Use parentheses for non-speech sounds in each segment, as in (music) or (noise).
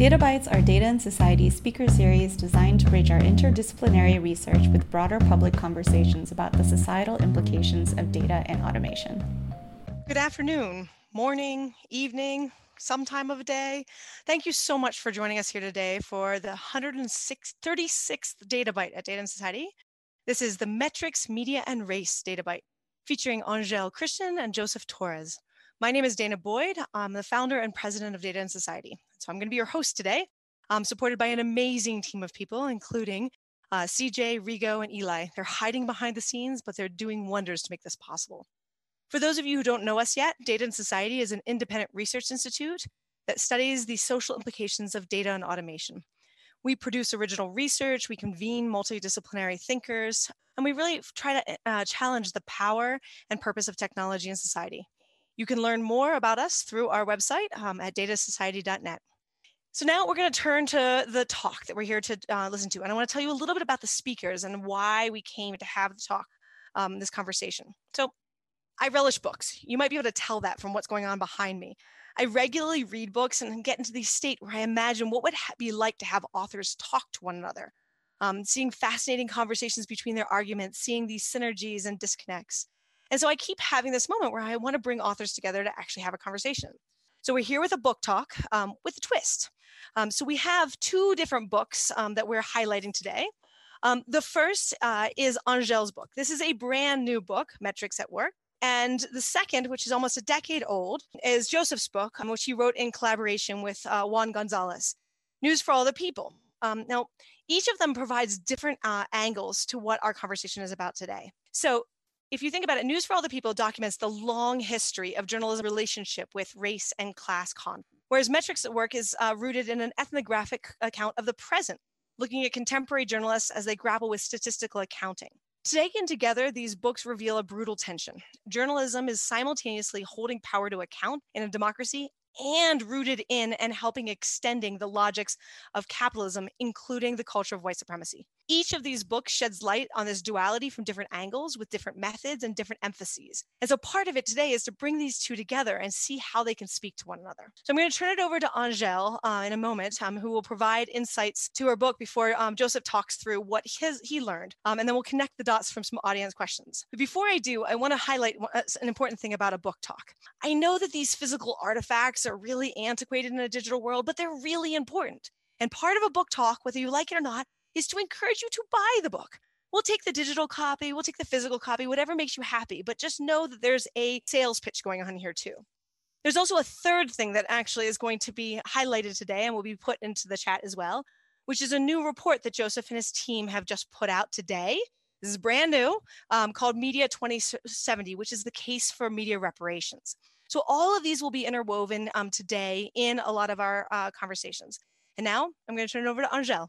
Data Bites are Data and Society speaker series designed to bridge our interdisciplinary research with broader public conversations about the societal implications of data and automation. Good afternoon, morning, evening, some time of day. Thank you so much for joining us here today for the 136th Data Bite at Data and Society. This is the Metrics, Media, and Race Data Bite, featuring Angèle Christin and Joseph Torres. My name is danah boyd. I'm the founder and president of Data and Society. So I'm going to be your host today. I'm supported by an amazing team of people, including uh, CJ, Rigo, and Eli. They're hiding behind the scenes, but they're doing wonders to make this possible. For those of you who don't know us yet, Data and Society is an independent research institute that studies the social implications of data and automation. We produce original research, we convene multidisciplinary thinkers, and we really try to uh, challenge the power and purpose of technology in society. You can learn more about us through our website um, at datasociety.net. So now we're going to turn to the talk that we're here to uh, listen to. And I want to tell you a little bit about the speakers and why we came to have the talk, um, this conversation. So I relish books. You might be able to tell that from what's going on behind me. I regularly read books and get into the state where I imagine what would be like to have authors talk to one another, um, seeing fascinating conversations between their arguments, seeing these synergies and disconnects. And so I keep having this moment where I want to bring authors together to actually have a conversation. So we're here with a book talk um, with a twist. Um, so we have two different books um, that we're highlighting today. Um, the first uh, is Angèle's book. This is a brand new book, Metrics at Work. And the second, which is almost a decade old, is Joseph's book, um, which he wrote in collaboration with uh, Juan Gonzalez, News for All the People. Um, now, each of them provides different uh, angles to what our conversation is about today. So if you think about it, News for All the People documents the long history of journalism relationship with race and class conflict, whereas Metrics at Work is uh, rooted in an ethnographic account of the present, looking at contemporary journalists as they grapple with statistical accounting. Taken together, these books reveal a brutal tension. Journalism is simultaneously holding power to account in a democracy and rooted in and helping extending the logics of capitalism, including the culture of white supremacy. Each of these books sheds light on this duality from different angles with different methods and different emphases. And so part of it today is to bring these two together and see how they can speak to one another. So I'm going to turn it over to Angèle uh, in a moment, um, who will provide insights to her book before um, Joseph talks through what his, he learned. Um, and then we'll connect the dots from some audience questions. But before I do, I want to highlight uh, an important thing about a book talk. I know that these physical artifacts are really antiquated in a digital world, but they're really important. And part of a book talk, whether you like it or not, is to encourage you to buy the book. We'll take the digital copy, we'll take the physical copy, whatever makes you happy, but just know that there's a sales pitch going on here too. There's also a third thing that actually is going to be highlighted today and will be put into the chat as well, which is a new report that Joseph and his team have just put out today. This is brand new, um, called Media 2070, which is the case for media reparations. So all of these will be interwoven um, today in a lot of our uh, conversations. And now I'm going to turn it over to Angèle.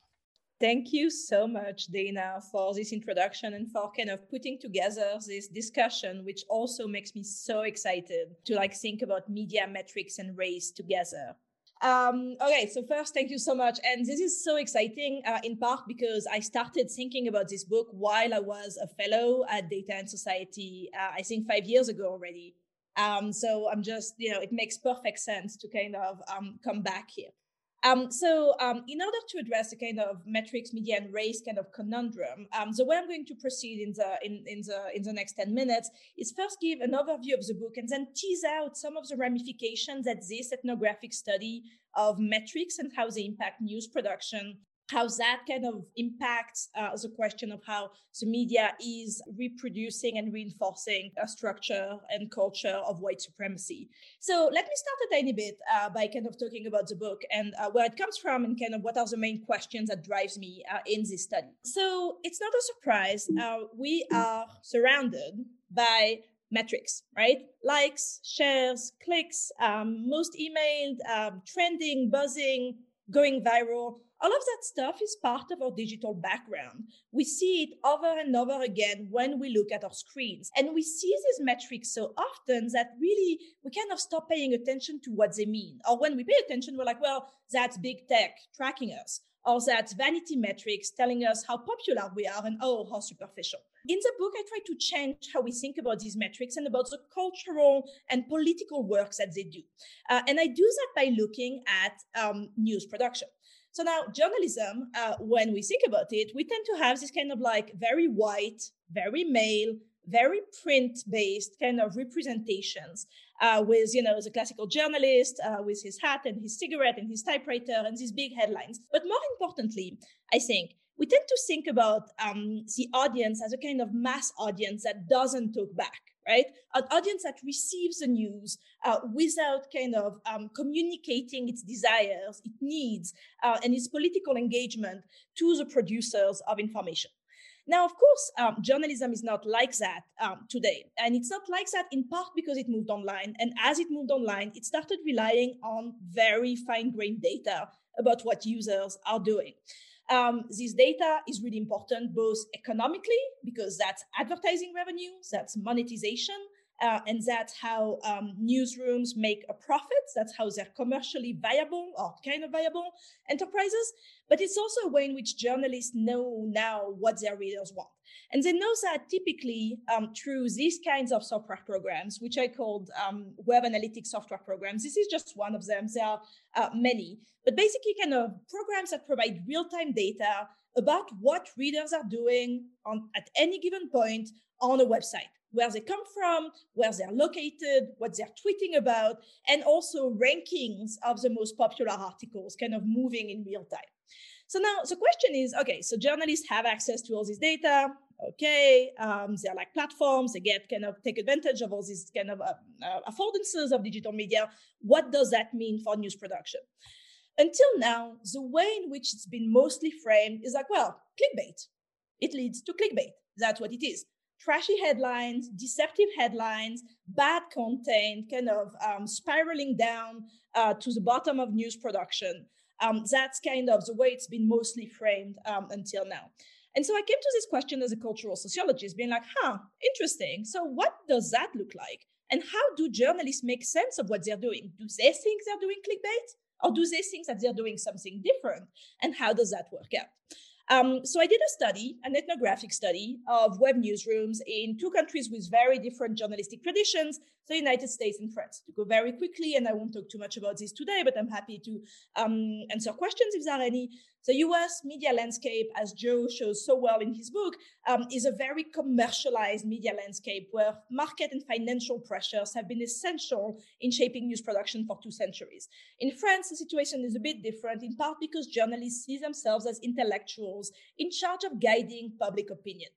Thank you so much, Dana, for this introduction and for kind of putting together this discussion, which also makes me so excited to like think about media metrics and race together. Um, okay, so first, thank you so much. And this is so exciting uh, in part because I started thinking about this book while I was a fellow at Data and Society, uh, I think five years ago already. Um, so I'm just, you know, it makes perfect sense to kind of um, come back here. Um, so, um, in order to address the kind of metrics, media, and race kind of conundrum, um, the way I'm going to proceed in the in, in the in the next ten minutes is first give an overview of the book and then tease out some of the ramifications that this ethnographic study of metrics and how they impact news production how that kind of impacts uh, the question of how the media is reproducing and reinforcing a structure and culture of white supremacy. So let me start a tiny bit uh, by kind of talking about the book and uh, where it comes from and kind of what are the main questions that drives me uh, in this study. So it's not a surprise. Uh, we are surrounded by metrics, right? Likes, shares, clicks, um, most emailed, um, trending, buzzing, going viral all of that stuff is part of our digital background. We see it over and over again when we look at our screens. And we see these metrics so often that really we kind of stop paying attention to what they mean. Or when we pay attention, we're like, well, that's big tech tracking us. or that vanity metrics telling us how popular we are and oh, how superficial. In the book, I try to change how we think about these metrics and about the cultural and political works that they do. Uh, and I do that by looking at um, news production. So now, journalism, uh, when we think about it, we tend to have this kind of like very white, very male, very print based kind of representations uh, with you know the classical journalist uh, with his hat and his cigarette and his typewriter and these big headlines. But more importantly i think we tend to think about um, the audience as a kind of mass audience that doesn't talk back right an audience that receives the news uh, without kind of um, communicating its desires its needs uh, and its political engagement to the producers of information now, of course, um, journalism is not like that um, today. And it's not like that in part because it moved online. And as it moved online, it started relying on very fine grained data about what users are doing. Um, this data is really important both economically, because that's advertising revenue, that's monetization, uh, and that's how um, newsrooms make a profit. That's how they're commercially viable or kind of viable enterprises. But it's also a way in which journalists know now what their readers want. And they know that typically um, through these kinds of software programs, which I called um, web analytics software programs. This is just one of them. There are uh, many, but basically, kind of programs that provide real time data about what readers are doing on, at any given point on a website where they come from, where they're located, what they're tweeting about, and also rankings of the most popular articles kind of moving in real time. So now the question is okay, so journalists have access to all this data. Okay, um, they're like platforms, they get kind of take advantage of all these kind of uh, uh, affordances of digital media. What does that mean for news production? Until now, the way in which it's been mostly framed is like, well, clickbait. It leads to clickbait. That's what it is trashy headlines, deceptive headlines, bad content, kind of um, spiraling down uh, to the bottom of news production. Um, that's kind of the way it's been mostly framed um, until now. And so I came to this question as a cultural sociologist, being like, huh, interesting. So what does that look like? And how do journalists make sense of what they're doing? Do they think they're doing clickbait? Or do they think that they're doing something different? And how does that work out? Um, so I did a study, an ethnographic study of web newsrooms in two countries with very different journalistic traditions, the United States and France. To go very quickly, and I won't talk too much about this today, but I'm happy to um, answer questions if there are any. The US media landscape, as Joe shows so well in his book, um, is a very commercialized media landscape where market and financial pressures have been essential in shaping news production for two centuries. In France, the situation is a bit different, in part because journalists see themselves as intellectuals in charge of guiding public opinion.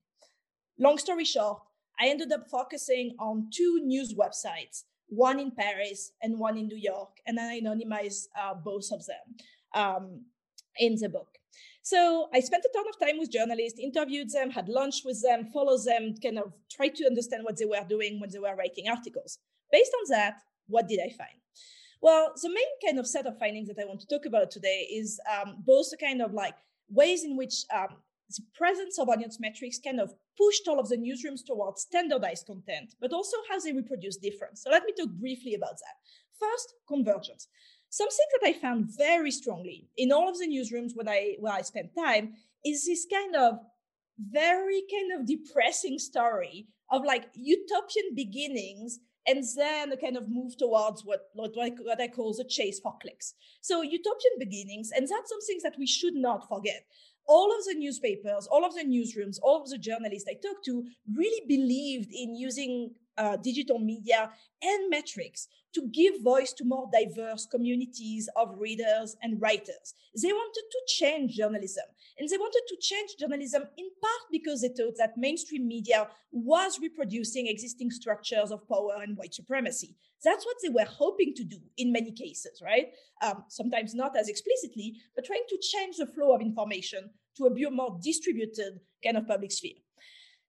Long story short, I ended up focusing on two news websites, one in Paris and one in New York, and I anonymized uh, both of them. Um, in the book. So I spent a ton of time with journalists, interviewed them, had lunch with them, followed them, kind of tried to understand what they were doing when they were writing articles. Based on that, what did I find? Well, the main kind of set of findings that I want to talk about today is um, both the kind of like ways in which um, the presence of audience metrics kind of pushed all of the newsrooms towards standardized content, but also how they reproduce difference. So let me talk briefly about that. First, convergence. Something that I found very strongly in all of the newsrooms when I where I spent time is this kind of very kind of depressing story of like utopian beginnings and then a kind of move towards what, what, what I call the chase for clicks. So utopian beginnings, and that's something that we should not forget. All of the newspapers, all of the newsrooms, all of the journalists I talked to really believed in using uh, digital media and metrics to give voice to more diverse communities of readers and writers. They wanted to change journalism. And they wanted to change journalism in part because they thought that mainstream media was reproducing existing structures of power and white supremacy. That's what they were hoping to do in many cases, right? Um, sometimes not as explicitly, but trying to change the flow of information to a more distributed kind of public sphere.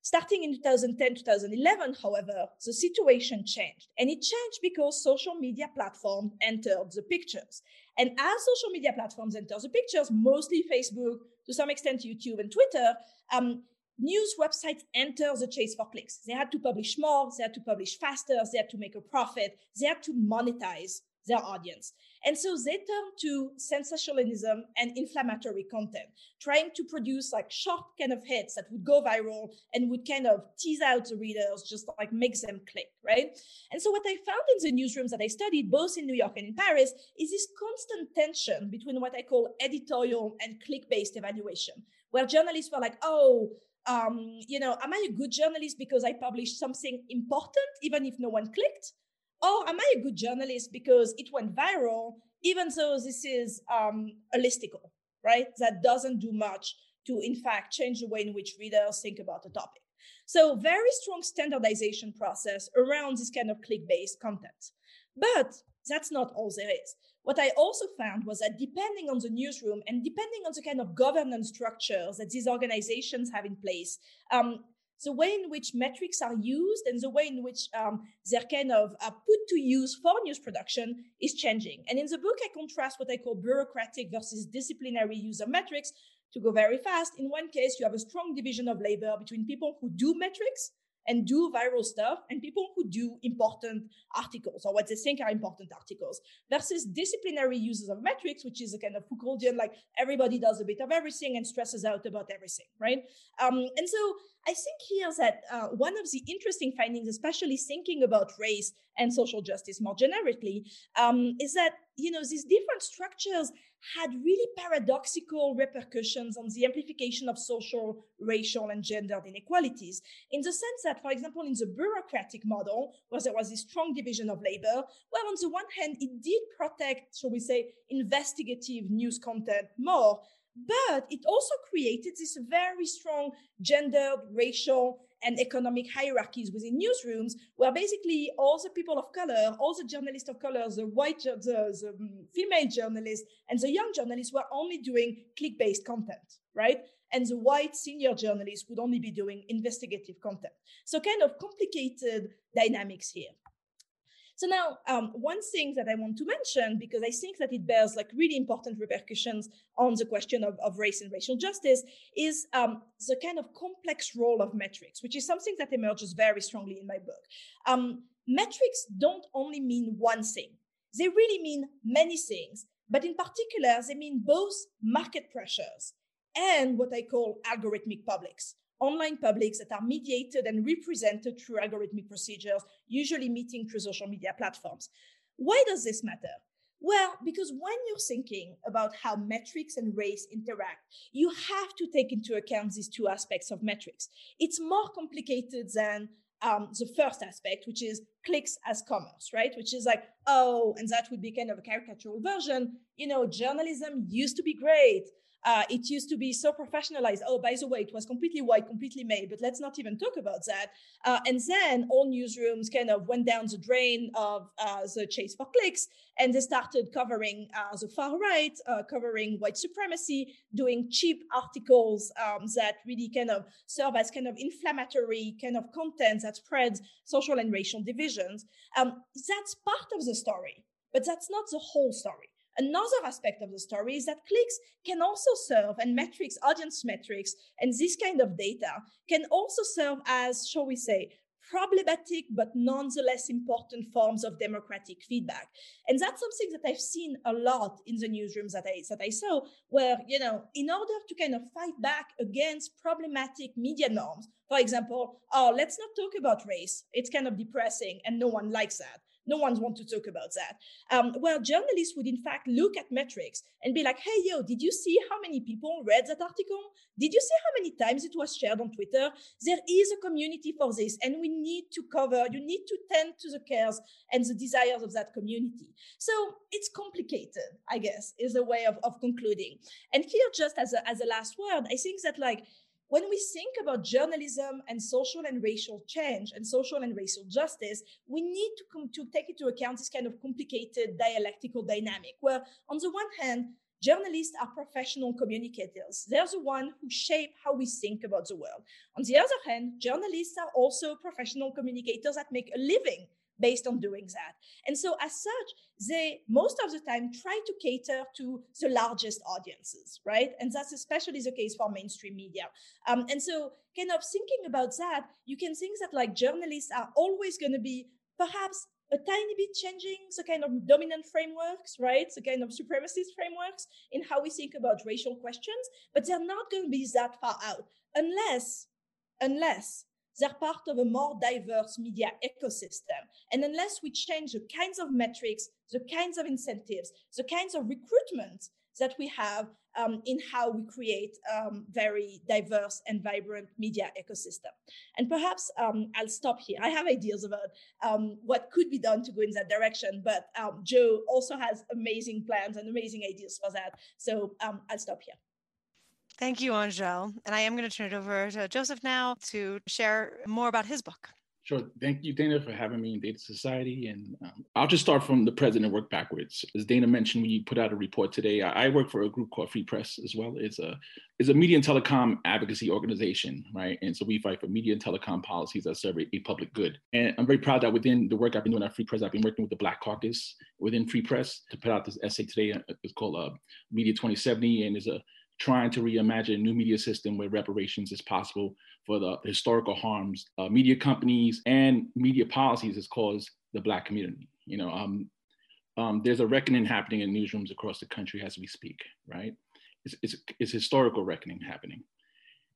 Starting in 2010, 2011, however, the situation changed. And it changed because social media platforms entered the pictures. And as social media platforms enter the pictures, mostly Facebook, to some extent YouTube and Twitter, um, news websites enter the chase for clicks. They had to publish more, they had to publish faster, they had to make a profit, they had to monetize their audience. And so they turn to sensationalism and inflammatory content, trying to produce like short kind of hits that would go viral and would kind of tease out the readers, just like make them click, right? And so what I found in the newsrooms that I studied, both in New York and in Paris, is this constant tension between what I call editorial and click-based evaluation, where journalists were like, oh, um, you know, am I a good journalist because I published something important, even if no one clicked? Or am I a good journalist because it went viral, even though this is um, a listicle, right? That doesn't do much to, in fact, change the way in which readers think about the topic. So, very strong standardization process around this kind of click-based content. But that's not all there is. What I also found was that depending on the newsroom and depending on the kind of governance structures that these organizations have in place, um, the way in which metrics are used and the way in which um, they're kind of uh, put to use for news production is changing. And in the book, I contrast what I call bureaucratic versus disciplinary use of metrics to go very fast. In one case, you have a strong division of labor between people who do metrics and do viral stuff and people who do important articles or what they think are important articles versus disciplinary uses of metrics, which is a kind of Foucauldian, like everybody does a bit of everything and stresses out about everything, right? Um, and so I think here that uh, one of the interesting findings, especially thinking about race and social justice more generically, um, is that you know these different structures had really paradoxical repercussions on the amplification of social, racial, and gendered inequalities. In the sense that, for example, in the bureaucratic model, where there was a strong division of labor, well, on the one hand, it did protect, shall we say, investigative news content more, but it also created this very strong gendered, racial, and economic hierarchies within newsrooms, where basically all the people of color, all the journalists of color, the white, the, the mm, female journalists, and the young journalists were only doing click-based content, right? And the white senior journalists would only be doing investigative content. So kind of complicated dynamics here. So now, um, one thing that I want to mention, because I think that it bears like really important repercussions on the question of, of race and racial justice, is um, the kind of complex role of metrics, which is something that emerges very strongly in my book. Um, metrics don't only mean one thing; they really mean many things. But in particular, they mean both market pressures and what I call algorithmic publics online publics that are mediated and represented through algorithmic procedures, usually meeting through social media platforms. Why does this matter? Well, because when you're thinking about how metrics and race interact, you have to take into account these two aspects of metrics. It's more complicated than um, the first aspect, which is clicks as commerce, right? Which is like, oh, and that would be kind of a caricatural version. You know, journalism used to be great. Uh, it used to be so professionalized. Oh, by the way, it was completely white, completely male, but let's not even talk about that. Uh, and then all newsrooms kind of went down the drain of uh, the chase for clicks, and they started covering uh, the far right, uh, covering white supremacy, doing cheap articles um, that really kind of serve as kind of inflammatory kind of content that spreads social and racial divisions. Um, that's part of the story, but that's not the whole story. Another aspect of the story is that clicks can also serve, and metrics, audience metrics, and this kind of data can also serve as, shall we say, problematic but nonetheless important forms of democratic feedback. And that's something that I've seen a lot in the newsrooms that I that I saw, where, you know, in order to kind of fight back against problematic media norms, for example, oh, let's not talk about race. It's kind of depressing and no one likes that. No one wants to talk about that. Um, well, journalists would in fact look at metrics and be like, hey, yo, did you see how many people read that article? Did you see how many times it was shared on Twitter? There is a community for this, and we need to cover, you need to tend to the cares and the desires of that community. So it's complicated, I guess, is a way of, of concluding. And here, just as a, as a last word, I think that like when we think about journalism and social and racial change and social and racial justice, we need to, to take into account this kind of complicated dialectical dynamic, where on the one hand, journalists are professional communicators. They're the one who shape how we think about the world. On the other hand, journalists are also professional communicators that make a living based on doing that. And so, as such, they most of the time try to cater to the largest audiences, right? And that's especially the case for mainstream media. Um, and so, kind of thinking about that, you can think that like journalists are always going to be perhaps a tiny bit changing the kind of dominant frameworks, right? The kind of supremacist frameworks in how we think about racial questions, but they're not going to be that far out unless, unless they're part of a more diverse media ecosystem. And unless we change the kinds of metrics, the kinds of incentives, the kinds of recruitment that we have um, in how we create um, very diverse and vibrant media ecosystem. And perhaps um, I'll stop here. I have ideas about um, what could be done to go in that direction, but um, Joe also has amazing plans and amazing ideas for that. So um, I'll stop here. Thank you, Angèle. And I am going to turn it over to Joseph now to share more about his book. Sure. Thank you, Dana, for having me in Data Society. And um, I'll just start from the present and work backwards. As Dana mentioned, we put out a report today. I, I, work for a group called Free Press as well. It's a it's a media and telecom advocacy organization, right? And so we fight for media and telecom policies that serve a public good. And I'm very proud that within the work I've been doing at Free Press, I've been working with the Black Caucus within Free Press to put out this essay today. It's called uh, Media 2070, and is a trying to reimagine a new media system where reparations is possible for the historical harms uh, media companies and media policies has caused the Black community. You know, um, um, there's a reckoning happening in newsrooms across the country as we speak, right? It's, it's, it's historical reckoning happening.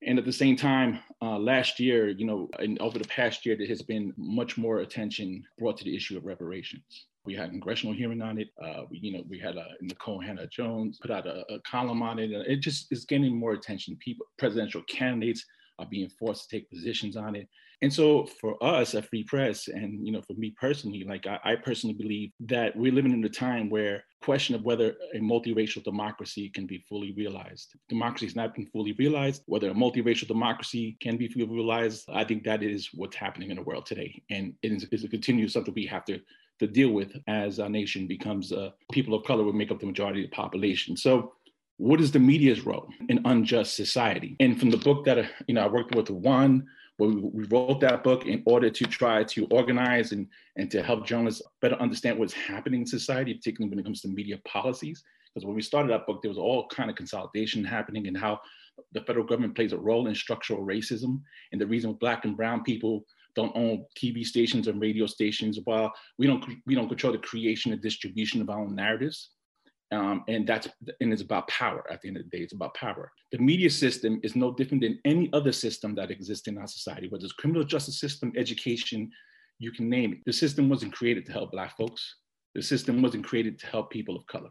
And at the same time, uh, last year, you know, and over the past year, there has been much more attention brought to the issue of reparations. We had a congressional hearing on it. Uh, we, you know, we had uh, Nikole Hannah-Jones put out a, a column on it. It just is getting more attention. People, presidential candidates are being forced to take positions on it. And so for us at Free Press, and you know, for me personally, like I, I, personally believe that we're living in a time where question of whether a multiracial democracy can be fully realized. Democracy has not been fully realized. Whether a multiracial democracy can be fully realized, I think that is what's happening in the world today. And it is, is a continuous something we have to to deal with as our nation becomes uh, people of color will make up the majority of the population. So what is the media's role in unjust society? And from the book that you know I worked with Juan, where we, wrote that book in order to try to organize and, and to help journalists better understand what's happening in society, particularly when it comes to media policies. Because when we started that book, there was all kind of consolidation happening and how the federal government plays a role in structural racism and the reason black and brown people don't own TV stations and radio stations while we don't we don't control the creation and distribution of our own narratives. Um, and that's and it's about power. At the end of the day it's about power. The media system is no different than any other system that exists in our society whether it's criminal justice system education you can name it. The system wasn't created to help black folks. The system wasn't created to help people of color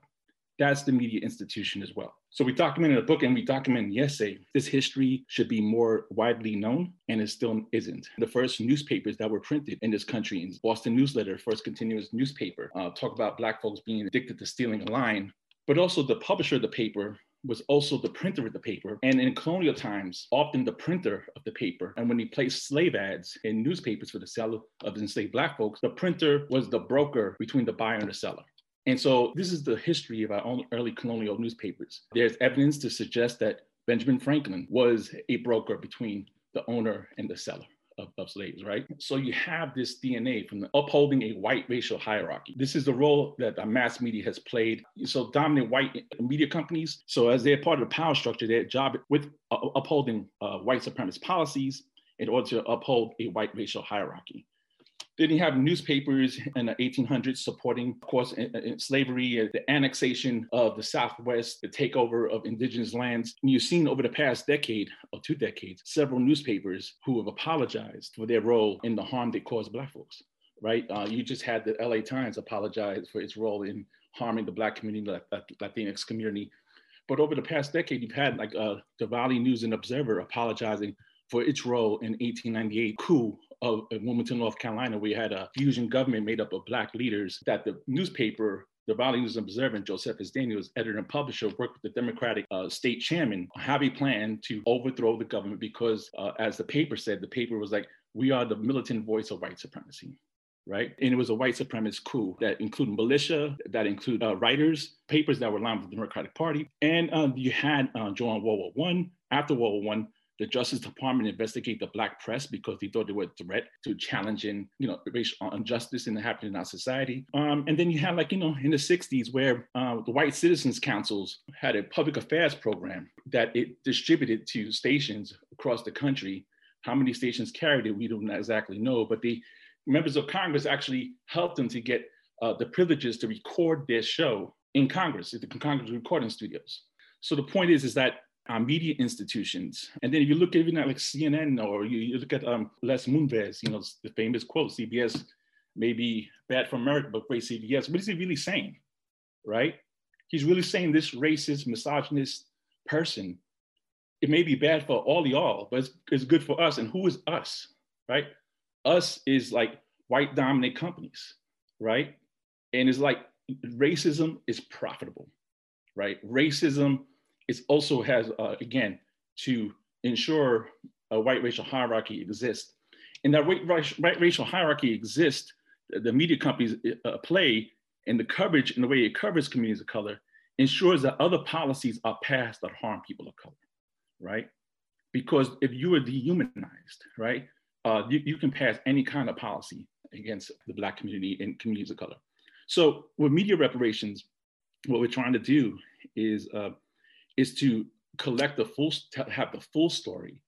that's the media institution as well. So we document in the book and we document in the essay, this history should be more widely known, and it still isn't. The first newspapers that were printed in this country, in Boston Newsletter, first continuous newspaper, uh, talk about Black folks being addicted to stealing a line, but also the publisher of the paper was also the printer of the paper. And in colonial times, often the printer of the paper. And when he placed slave ads in newspapers for the sale of enslaved Black folks, the printer was the broker between the buyer and the seller. And so this is the history of our own early colonial newspapers. There's evidence to suggest that Benjamin Franklin was a broker between the owner and the seller. Of, of, slaves, right? So you have this DNA from upholding a white racial hierarchy. This is the role that the mass media has played. So dominant white media companies. So as they're part of the power structure, their job with uh, upholding uh, white supremacist policies in order to uphold a white racial hierarchy. Then you have newspapers in the 1800s supporting, of course, in, in slavery, uh, the annexation of the Southwest, the takeover of indigenous lands. And you've seen over the past decade or two decades, several newspapers who have apologized for their role in the harm they caused Black folks, right? Uh, you just had the LA Times apologize for its role in harming the Black community, the Latinx community. But over the past decade, you've had like uh, the Raleigh News and Observer apologizing for its role in 1898 coup of Wilmington, North Carolina, we had a fusion government made up of Black leaders that the newspaper the Raleigh News Observer, Josephus Daniels, editor and publisher, worked with the Democratic uh, state chairman, have a plan to overthrow the government because, uh, as the paper said, the paper was like, we are the militant voice of white supremacy. Right. And it was a white supremacist coup that included militia, that included uh, writers, papers that were aligned with the Democratic Party. And uh, you had uh, during World War One, after World War One, the Justice Department investigate the black press because they thought they were a threat to challenging, you know, racial injustice in the happening in our society. Um, and then you had like, you know, in the 60s where uh, the White Citizens Councils had a public affairs program that it distributed to stations across the country. How many stations carried it, we don't exactly know, but the members of Congress actually helped them to get uh, the privileges to record their show in Congress, at the Congress recording studios. So the point is, is that our media institutions, and then if you look at even at like CNN or you, you look at um, Les Moonves, you know, the famous quote, CBS may be bad for America, but great CBS. What is he really saying, right? He's really saying this racist, misogynist person, it may be bad for all y'all, but it's, it's good for us. And who is us, right? Us is like white dominant companies, right? And it's like racism is profitable, right? Racism is also has, uh, again, to ensure a white racial hierarchy exists. And that white, white racial hierarchy exists, the media companies uh, play and the coverage and the way it covers communities of color ensures that other policies are passed that harm people of color, right? Because if you are dehumanized, right, uh, you, you can pass any kind of policy against the Black community and communities of color. So with media reparations, what we're trying to do is uh, is to collect the full, have the full story,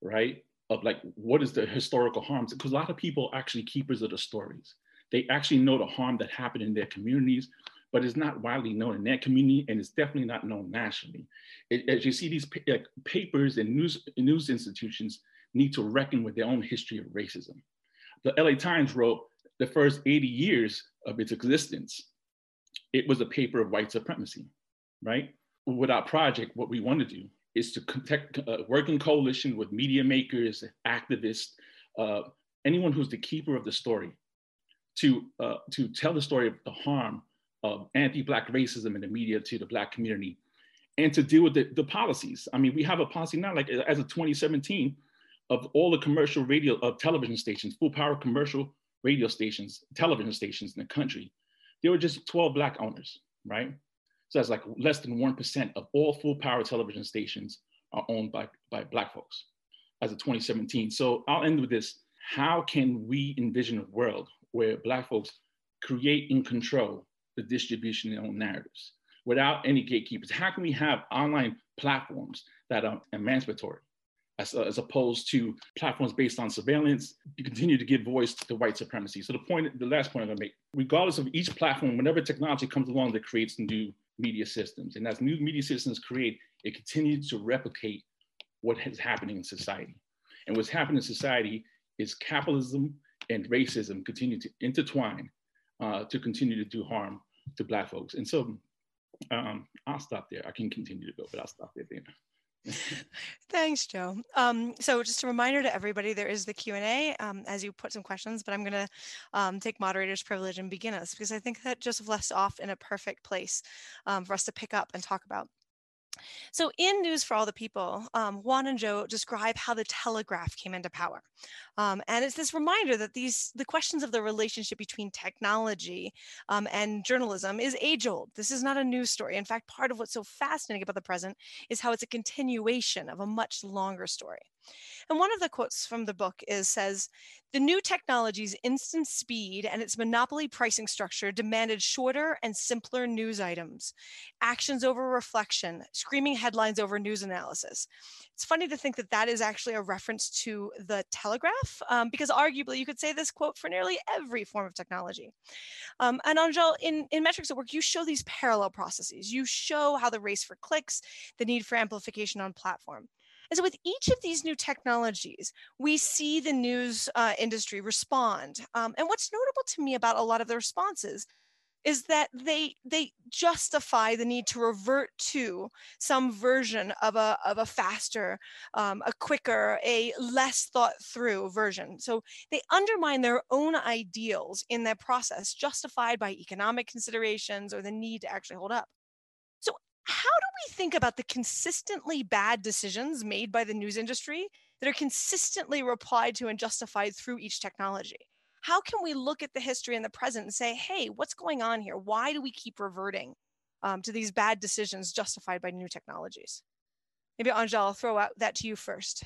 right, of like what is the historical harms? Because a lot of people actually keepers of the stories. They actually know the harm that happened in their communities, but it's not widely known in that community, and it's definitely not known nationally. It, as you see, these pa- papers and news news institutions need to reckon with their own history of racism. The LA Times wrote the first 80 years of its existence, it was a paper of white supremacy, right? With our project, what we want to do is to uh, work in coalition with media makers, activists, uh, anyone who's the keeper of the story, to, uh, to tell the story of the harm of anti-Black racism in the media to the Black community, and to deal with the, the policies. I mean, we have a policy now, like as of 2017, of all the commercial radio of television stations, full power commercial radio stations, television stations in the country, there were just 12 Black owners, right? So that's like less than 1% of all full power television stations are owned by, by Black folks as of 2017. So I'll end with this. How can we envision a world where Black folks create and control the distribution of their own narratives without any gatekeepers? How can we have online platforms that are emancipatory? As, as, opposed to platforms based on surveillance, you continue to give voice to white supremacy. So the point, the last point I'm gonna make, regardless of each platform, whenever technology comes along that creates new media systems, and as new media systems create, it continues to replicate what is happening in society. And what's happening in society is capitalism and racism continue to intertwine uh, to continue to do harm to Black folks. And so um, I'll stop there. I can continue to go, but I'll stop there, Dana. Thanks, Joe. Um, so just a reminder to everybody, there is the Q&A um, as you put some questions, but I'm going to um, take moderator's privilege and begin us because I think that Joseph left off in a perfect place um, for us to pick up and talk about. So, in News for All the People, um, Juan and Joe describe how the telegraph came into power. Um, and it's this reminder that these the questions of the relationship between technology um, and journalism is age old. This is not a news story. In fact, part of what's so fascinating about the present is how it's a continuation of a much longer story. And one of the quotes from the book is says, the new technology's instant speed and its monopoly pricing structure demanded shorter and simpler news items, actions over reflection, screaming headlines over news analysis. It's funny to think that that is actually a reference to the telegraph, um, because arguably you could say this quote for nearly every form of technology. Um, and Angèle, in, in Metrics at Work, you show these parallel processes. You show how the race for clicks, the need for amplification on platform. And so, with each of these new technologies, we see the news uh, industry respond. Um, and what's notable to me about a lot of the responses is that they they justify the need to revert to some version of a of a faster, um, a quicker, a less thought through version. So they undermine their own ideals in that process, justified by economic considerations or the need to actually hold up So how do we think about the consistently bad decisions made by the news industry that are consistently replied to and justified through each technology? How can we look at the history and the present and say, hey, what's going on here? Why do we keep reverting um, to these bad decisions justified by new technologies? Maybe Angèle, I'll throw out that to you first.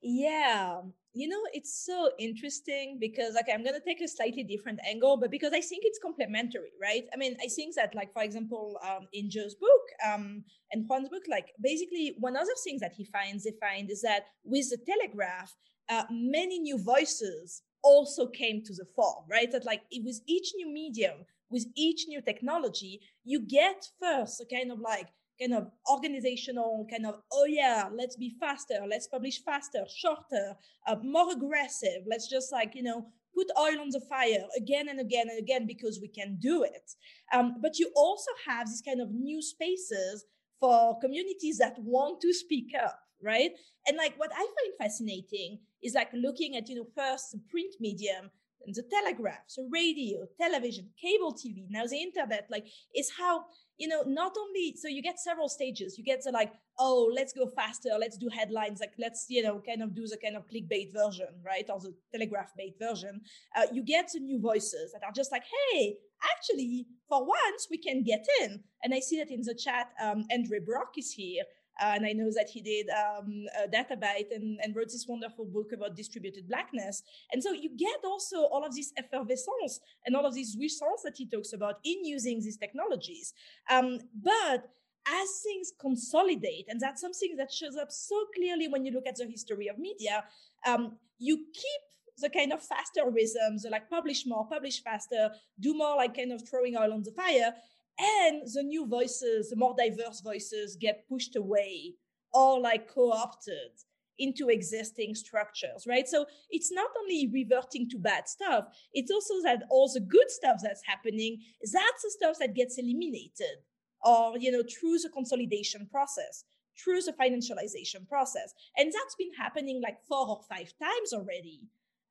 Yeah, you know, it's so interesting because, like, I'm going to take a slightly different angle, but because I think it's complementary, right? I mean, I think that, like, for example, um, in Joe's book um, and Juan's book, like, basically, one other thing that he finds, they find is that with the telegraph, uh, many new voices also came to the fore, right? That like it was each new medium, with each new technology, you get first a kind of like kind of organizational kind of oh yeah let's be faster let's publish faster shorter uh, more aggressive. Let's just like you know put oil on the fire again and again and again because we can do it. Um, but you also have these kind of new spaces for communities that want to speak up right and like what i find fascinating is like looking at you know first the print medium and the telegraph so radio television cable tv now the internet like is how you know, not only so you get several stages. You get to like, oh, let's go faster, let's do headlines, like let's you know, kind of do the kind of clickbait version, right, or the telegraph bait version. Uh, you get the new voices that are just like, hey, actually, for once we can get in. And I see that in the chat, um, Andre Brock is here. Uh, and I know that he did um, Databyte and, and, wrote this wonderful book about distributed blackness. And so you get also all of this effervescence and all of these response that he talks about in using these technologies. Um, but as things consolidate, and that's something that shows up so clearly when you look at the history of media, um, you keep the kind of faster rhythms, like publish more, publish faster, do more like kind of throwing oil on the fire and the new voices, the more diverse voices get pushed away or like co-opted into existing structures, right? So it's not only reverting to bad stuff, it's also that all the good stuff that's happening, that's the stuff that gets eliminated or, you know, through the consolidation process, through the financialization process. And that's been happening like four or five times already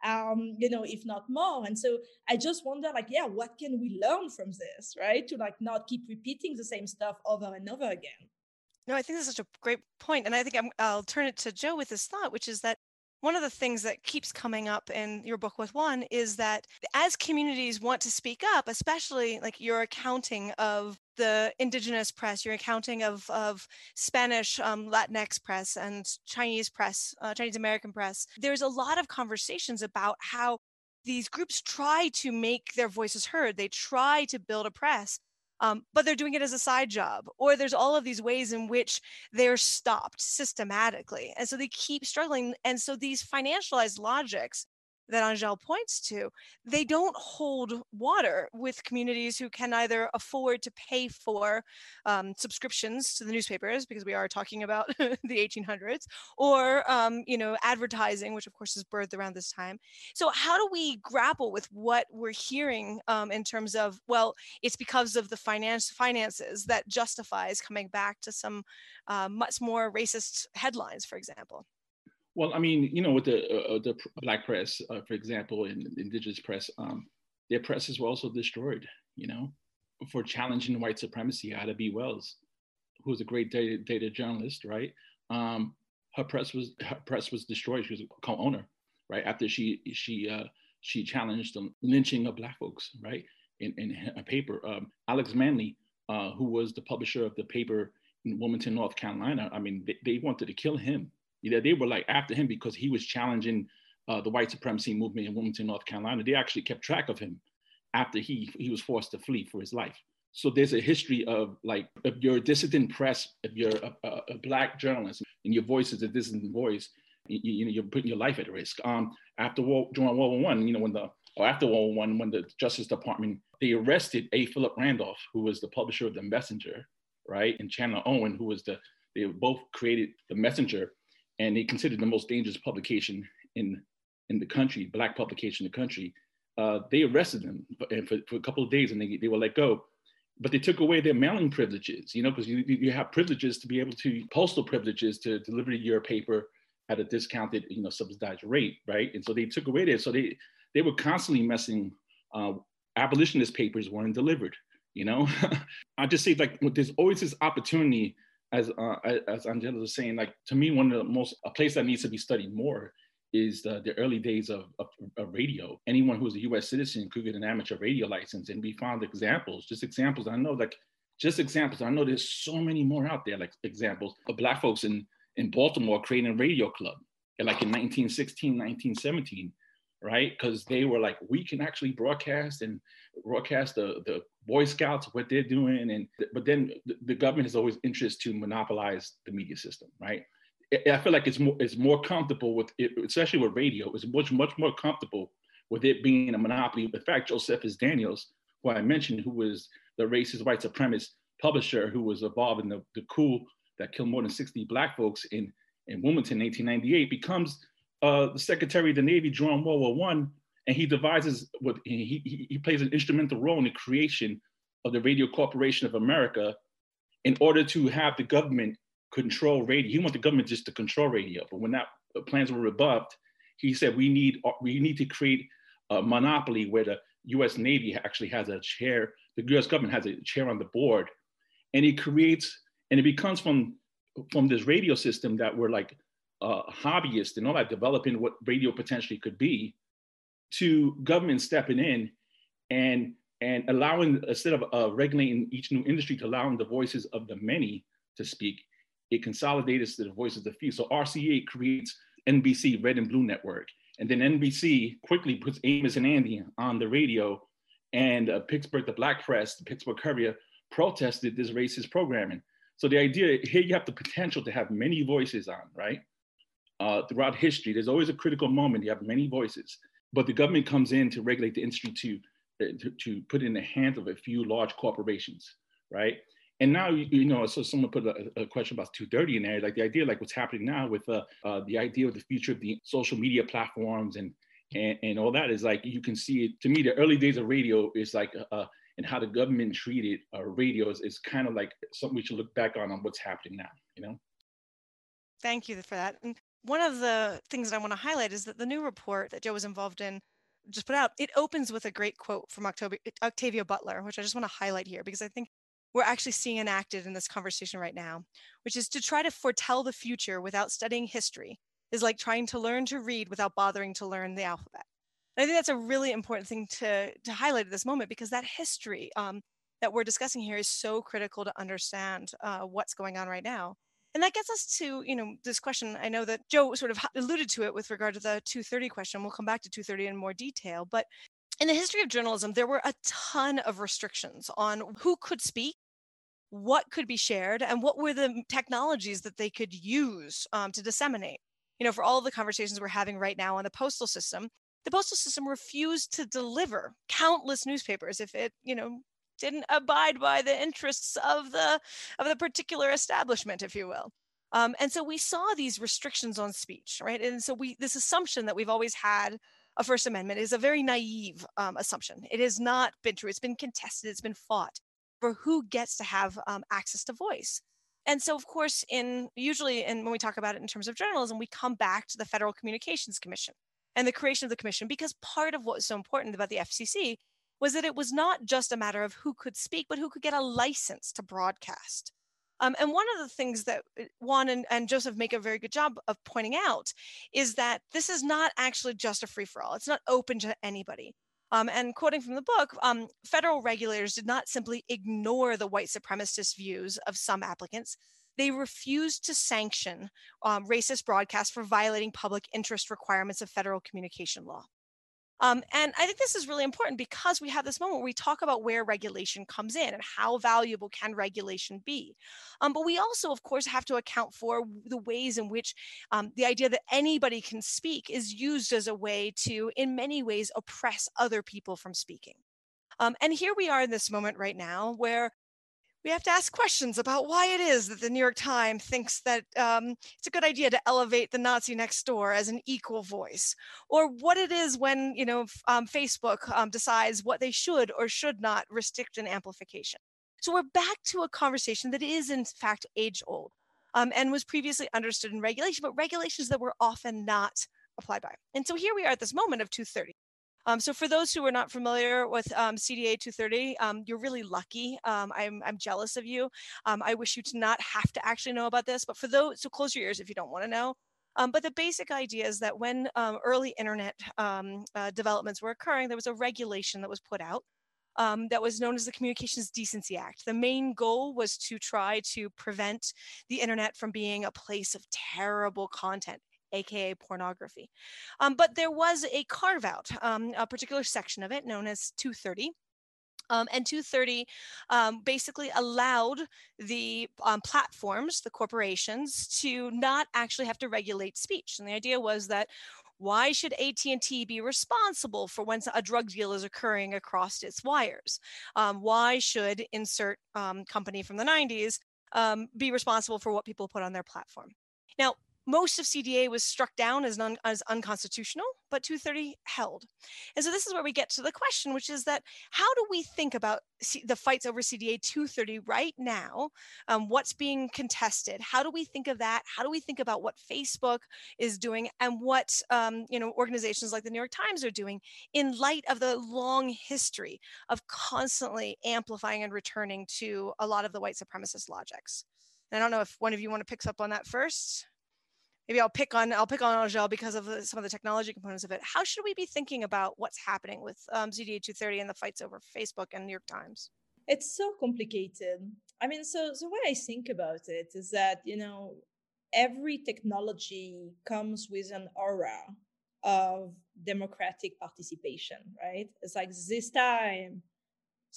um, you know, if not more. And so I just wonder, like, yeah, what can we learn from this, right? To like not keep repeating the same stuff over and over again. No, I think that's such a great point, and I think i will turn it to Joe with this thought, which is that one of the things that keeps coming up in your book with Juan is that as communities want to speak up, especially like your accounting of the indigenous press, your accounting of, of Spanish, um, Latinx press, and Chinese press, uh, Chinese American press, there's a lot of conversations about how these groups try to make their voices heard. They try to build a press um, but they're doing it as a side job or there's all of these ways in which they're stopped systematically and so they keep struggling and so these financialized logics that Angèle points to, they don't hold water with communities who can either afford to pay for um, subscriptions to the newspapers, because we are talking about (laughs) the 1800s, or um, you know advertising, which of course is birthed around this time. So how do we grapple with what we're hearing um, in terms of well, it's because of the finance finances that justifies coming back to some uh, much more racist headlines, for example. Well, I mean, you know, with the uh, uh the black press, uh, for example, in indigenous press, um, their presses were also destroyed. You know, for challenging white supremacy. Ida B. Wells, who was a great data, data journalist, right? Um, her press was her press was destroyed. She was a co-owner, right? After she she uh, she challenged the lynching of black folks, right? In in a paper, um, Alex Manly, uh, who was the publisher of the paper in Wilmington, North Carolina. I mean, they, they wanted to kill him you know, they were like after him because he was challenging uh, the white supremacy movement in Wilmington, North Carolina. They actually kept track of him after he he was forced to flee for his life. So there's a history of like if you're a dissident press, if you're a, a, a black journalist and your voice is a dissident voice, you, you know you're putting your life at risk. Um, after war, during World War One, you know when the or after World War One, when the Justice Department they arrested A. Philip Randolph, who was the publisher of the Messenger, right, and Chandler Owen, who was the they both created the Messenger and they considered the most dangerous publication in in the country, black publication in the country. Uh, they arrested them for, for, a couple of days and they, they were let go. But they took away their mailing privileges, you know, because you, you have privileges to be able to, postal privileges to deliver your paper at a discounted, you know, subsidized rate, right? And so they took away that. So they, they were constantly messing, uh, abolitionist papers weren't delivered, you know? (laughs) I just say like, there's always this opportunity as uh, as Angela was saying, like to me, one of the most a place that needs to be studied more is the, the early days of, of, of, radio. Anyone who's a U.S. citizen could get an amateur radio license, and we found examples, just examples. I know, like just examples. I know there's so many more out there, like examples of Black folks in in Baltimore creating a radio club, like in 1916, 1917 right? Because they were like, we can actually broadcast and broadcast the, the Boy Scouts, what they're doing. And but then the, the government has always interest to monopolize the media system, right? I feel like it's more it's more comfortable with it, especially with radio. It's much much more comfortable with it being a monopoly. In fact, Josephus Daniels, who I mentioned, who was the racist white supremacist publisher who was involved in the, the coup that killed more than 60 black folks in, in Wilmington in 1898, becomes uh, the Secretary of the Navy during World War One, and he devises what he, he, he plays an instrumental role in the creation of the Radio Corporation of America in order to have the government control radio. He wanted the government just to control radio, but when that plans were rebuffed, he said we need uh, we need to create a monopoly where the U.S. Navy actually has a chair, the U.S. government has a chair on the board, and it creates and it becomes from from this radio system that we're like uh, hobbyists and all that developing what radio potentially could be, to government stepping in and and allowing instead of uh, regulating each new industry to allowing the voices of the many to speak, it consolidates the voices of the few. So RCA creates NBC Red and Blue Network, and then NBC quickly puts Amos and Andy on the radio, and uh, Pittsburgh, the Black Press, the Pittsburgh Courier protested this racist programming. So the idea here you have the potential to have many voices on, right? Uh, throughout history, there's always a critical moment. You have many voices, but the government comes in to regulate the industry to, to, to put it in the hands of a few large corporations, right? And now, you, you know, so someone put a, a, question about 230 in there, like the idea, like what's happening now with uh, uh, the idea of the future of the social media platforms and, and, and all that is like, you can see it, to me, the early days of radio is like, uh, uh and how the government treated uh, radio is, is kind of like something we should look back on on what's happening now, you know? Thank you for that. And one of the things that I want to highlight is that the new report that Joe was involved in just put out, it opens with a great quote from Octavia, Butler, which I just want to highlight here because I think we're actually seeing enacted in this conversation right now, which is to try to foretell the future without studying history is like trying to learn to read without bothering to learn the alphabet. And I think that's a really important thing to, to highlight at this moment because that history um, that we're discussing here is so critical to understand uh, what's going on right now. And that gets us to, you know, this question. I know that Joe sort of alluded to it with regard to the 230 question. We'll come back to 230 in more detail. But in the history of journalism, there were a ton of restrictions on who could speak what could be shared and what were the technologies that they could use um, to disseminate. You know, for all of the conversations we're having right now on the postal system, the postal system refused to deliver countless newspapers if it, you know, didn't abide by the interests of the of the particular establishment, if you will. Um, and so we saw these restrictions on speech, right? And so we this assumption that we've always had a First Amendment is a very naive um, assumption. It has not been true. It's been contested. It's been fought for who gets to have um, access to voice. And so, of course, in usually, and when we talk about it in terms of journalism, we come back to the Federal Communications Commission and the creation of the commission because part of what's so important about the FCC was that it was not just a matter of who could speak, but who could get a license to broadcast. Um, and one of the things that uh, Juan and, and, Joseph make a very good job of pointing out is that this is not actually just a free for all. It's not open to anybody. Um, and quoting from the book, um, federal regulators did not simply ignore the white supremacist views of some applicants. They refused to sanction um, racist broadcasts for violating public interest requirements of federal communication law. Um, and I think this is really important because we have this moment where we talk about where regulation comes in and how valuable can regulation be. Um, but we also, of course, have to account for the ways in which um, the idea that anybody can speak is used as a way to, in many ways, oppress other people from speaking. Um, and here we are in this moment right now where we have to ask questions about why it is that the New York Times thinks that um, it's a good idea to elevate the Nazi next door as an equal voice, or what it is when you know um, Facebook um, decides what they should or should not restrict an amplification. So we're back to a conversation that is in fact age old um, and was previously understood in regulation, but regulations that were often not applied by. And so here we are at this moment of 230. Um, so for those who are not familiar with um, CDA 230, um, you're really lucky. Um, I'm, I'm jealous of you. Um, I wish you to not have to actually know about this, but for those, so close your ears if you don't want to know. Um, but the basic idea is that when early internet uh, developments were occurring, there was a regulation that was put out um, that was known as the Communications Decency Act. The main goal was to try to prevent the internet from being a place of terrible content aka pornography. Um, but there was a carve out, um, a particular section of it known as 230. Um, and 230 um, basically allowed the um, platforms, the corporations, to not actually have to regulate speech. And the idea was that Why should AT&T be responsible for when a drug deal is occurring across its wires? Um, why should insert um, company from the 90s um, be responsible for what people put on their platform? Now, most of CDA was struck down as, non, as unconstitutional, but 230 held. And so this is where we get to the question, which is that how do we think about C- the fights over CDA 230 right now? Um, what's being contested? How do we think of that? How do we think about what Facebook is doing and what um, you know organizations like the New York Times are doing in light of the long history of constantly amplifying and returning to a lot of the white supremacist logics? And I don't know if one of you want to pick up on that first maybe I'll pick on I'll pick on Angèle because of some of the technology components of it. How should we be thinking about what's happening with um, CDA 230 and the fights over Facebook and New York Times? It's so complicated. I mean, so the way I think about it is that you know every technology comes with an aura of democratic participation, right? It's like this time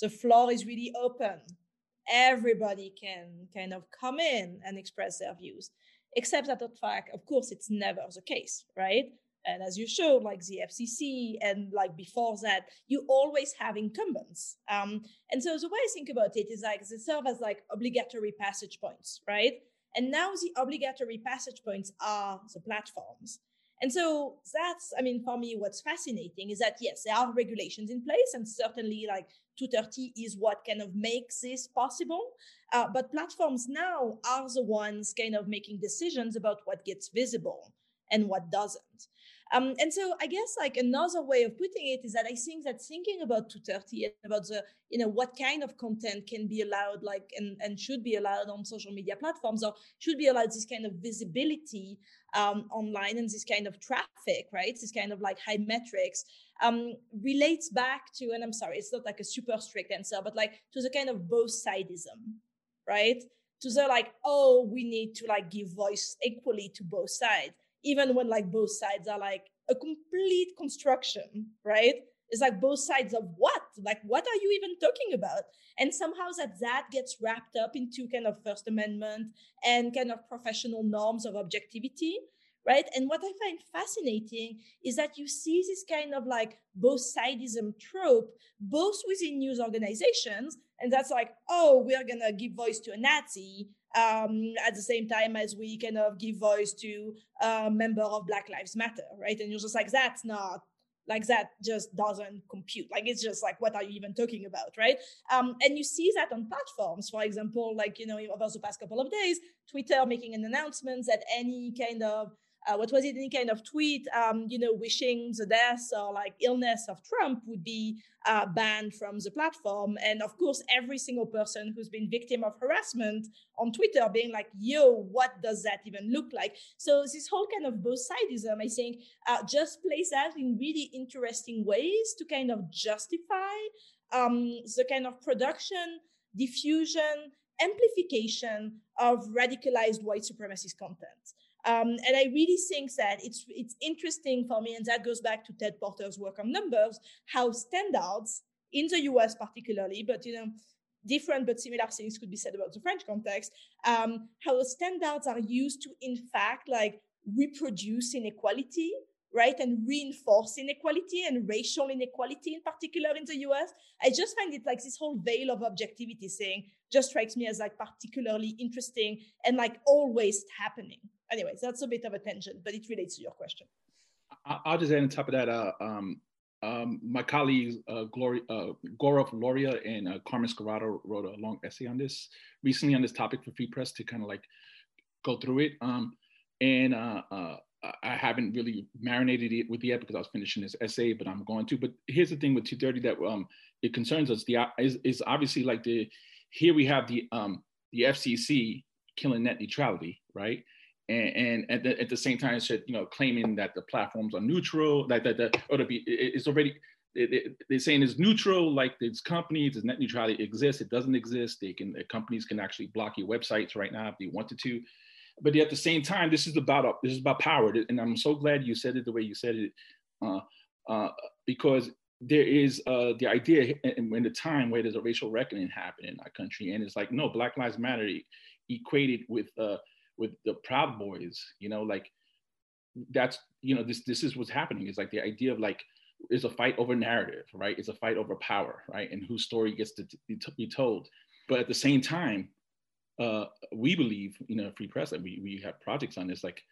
the floor is really open. Everybody can kind of come in and express their views except that the fact, of course, it's never the case, right? And as you showed, like the FCC and like before that, you always have incumbents. Um, and so the way I think about it is like they serve as like obligatory passage points, right? And now the obligatory passage points are the platforms. And so that's, I mean, for me, what's fascinating is that yes, there are regulations in place, and certainly like 230 is what kind of makes this possible. Uh, but platforms now are the ones kind of making decisions about what gets visible and what doesn't. Um, and so I guess like another way of putting it is that I think that thinking about 230 and about the, you know, what kind of content can be allowed like and, and should be allowed on social media platforms or should be allowed this kind of visibility um, online and this kind of traffic, right? This kind of like high metrics um, relates back to, and I'm sorry, it's not like a super strict answer, but like to the kind of both sidism, right? To the like, oh, we need to like give voice equally to both sides even when like both sides are like a complete construction, right? It's like both sides of what? Like, what are you even talking about? And somehow that that gets wrapped up into kind of First Amendment and kind of professional norms of objectivity, right? And what I find fascinating is that you see this kind of like both sidism trope, both within news organizations, and that's like, oh, we're gonna give voice to a Nazi, um, at the same time as we kind of give voice to a member of Black Lives Matter, right? And you're just like, that's not like that just doesn't compute. Like it's just like what are you even talking about right? Um, and you see that on platforms. For example like you know over the past couple of days twitter making an announcement that any kind of uh, what was it, any kind of tweet, um, you know, wishing the death or like illness of Trump would be uh, banned from the platform. And of course, every single person who's been victim of harassment on Twitter being like, yo, what does that even look like? So this whole kind of both sidism, I think, uh, just plays out in really interesting ways to kind of justify um, the kind of production, diffusion, amplification of radicalized white supremacist content. Um, and I really think that it's it's interesting for me, and that goes back to Ted Porter's work on numbers, how standards in the US particularly, but you know, different but similar things could be said about the French context, um, how standards are used to in fact like reproduce inequality, right, and reinforce inequality and racial inequality in particular in the US. I just find it like this whole veil of objectivity thing just strikes me as like particularly interesting and like always happening anyways, that's a bit of a tangent, but it relates to your question. I'll just add on top of that, uh, um, um, my colleagues, uh, Gloria, uh, Gaurav Laroia and uh, Carmen Scurato wrote a long essay on this recently on this topic for Free Press to kind of like go through it. Um, and uh, uh, I haven't really marinated it with yet because I was finishing this essay, but I'm going to. But here's the thing with 230 that um, it concerns us. The is, is obviously like the here we have the um, the FCC killing net neutrality, right? And, and at, the, at the same time, said you know claiming that the platforms are neutral, that that, that or to be it's already they're saying it's neutral, like it's companies, it's net neutrality exist? it doesn't exist. They can companies can actually block your websites right now if they wanted to. But at the same time, this is about this is about power, and I'm so glad you said it the way you said it, uh, uh, because there is uh, the idea in the time where there's a racial reckoning happening in our country, and it's like no, Black Lives Matter equated with uh, with the Proud Boys, you know, like that's you know this this is what's happening. Is like the idea of like is a fight over narrative, right? It's a fight over power, right? And whose story gets to be told. But at the same time, uh, we believe, you know, Free Press, and we we have projects on this, like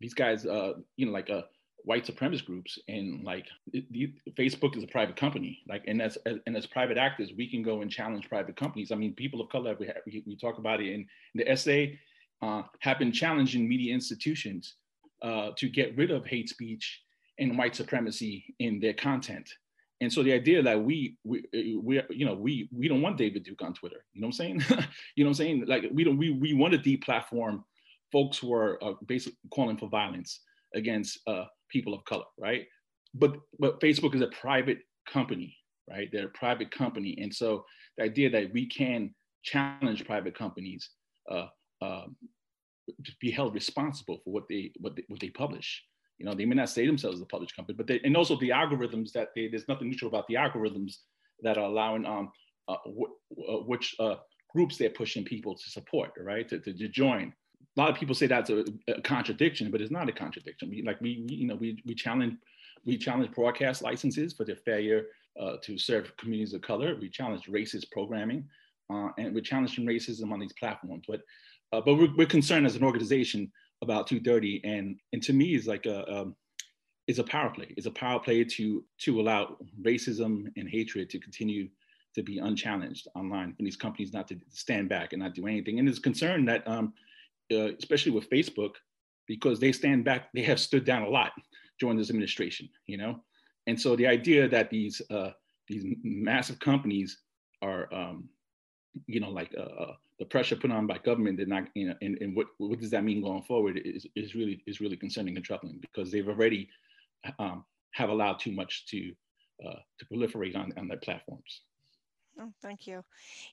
these guys, uh, you know, like uh, white supremacist groups, and like the, Facebook is a private company, like, and as and as private actors, we can go and challenge private companies. I mean, people of color, we have, we, we talk about it in, in the essay, uh, have been challenging media institutions uh, to get rid of hate speech and white supremacy in their content. And so the idea that we we we you know we we don't want David Duke on Twitter. You know what I'm saying? (laughs) you know what I'm saying? Like we don't we we want to deplatform folks who are uh, basically calling for violence against uh, people of color, right? But but Facebook is a private company, right? They're a private company, and so the idea that we can challenge private companies uh, to be held responsible for what they what they, what they publish you know, they may not say themselves as a published company, but they, and also the algorithms that they, there's nothing neutral about the algorithms that are allowing um, uh, uh, which uh, groups they're pushing people to support, right? To, to, to, join. A lot of people say that's a, a contradiction, but it's not a contradiction. We, like we, we, you know, we, we challenge, we challenge broadcast licenses for their failure uh, to serve communities of color. We challenge racist programming, uh, and we're challenging racism on these platforms. But, uh, but we're, we're concerned as an organization about 230, and and to me is like a um, is a power play. It's a power play to to allow racism and hatred to continue to be unchallenged online, and these companies not to stand back and not do anything. And it's concerned that, um, uh, especially with Facebook, because they stand back, they have stood down a lot during this administration, you know. And so the idea that these uh, these massive companies are, um, you know, like uh, uh the pressure put on by government not, you know, and, and what, what does that mean going forward is, is really is really concerning and troubling because they've already um, have allowed too much to uh, to proliferate on, on their platforms. Oh, thank you.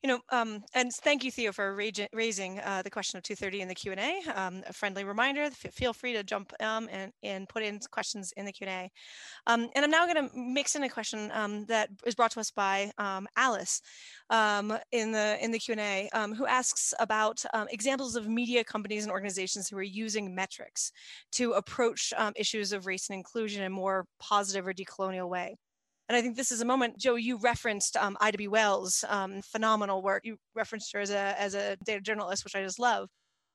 You know, um, and thank you, Theo, for raising uh, the question of 230 in the Q&A. Um, a friendly reminder, feel free to jump um, and, and put in questions in the Q&A. Um, and I'm now going to mix in a question um, that is brought to us by um, Alice in the in the Q&A, who asks about examples of media companies and organizations who are using metrics to approach issues of race and inclusion in a more positive or decolonial way. And I think this is a moment, Joe, you referenced um, Ida B. Wells' um, phenomenal work. You referenced her as a, as a data journalist, which I just love.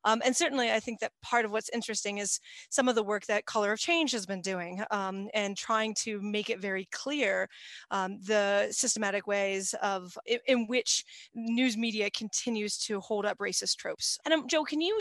Um, and certainly, I think that part of what's interesting is some of the work that Color of Change has been doing um, and trying to make it very clear um, the systematic ways of in, in, which news media continues to hold up racist tropes. And um, Joe, can you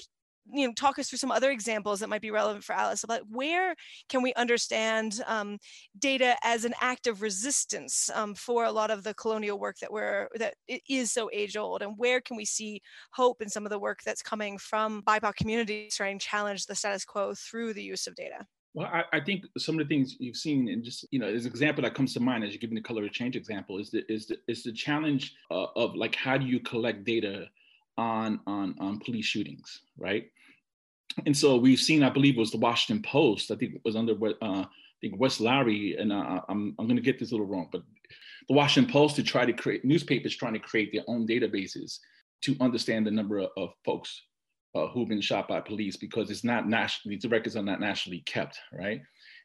you know talk us through some other examples that might be relevant for alice about where can we understand um, data as an act of resistance um, for a lot of the colonial work that we're that is so age old and where can we see hope in some of the work that's coming from bipoc communities trying to challenge the status quo through the use of data? Well, I, I, think some of the things you've seen, and just you know, as an example that comes to mind as you're giving the color of change example, is the is the is the challenge uh, of like how do you collect data on on on police shootings, right? And so we've seen, I believe, it was the Washington Post. I think it was under uh, I think Wes Lowery, and uh, I'm I'm to get this a little wrong, but the Washington Post to try to create newspapers trying to create their own databases to understand the number of, of folks uh, who've been shot by police because it's not nationally these records are not nationally kept, right?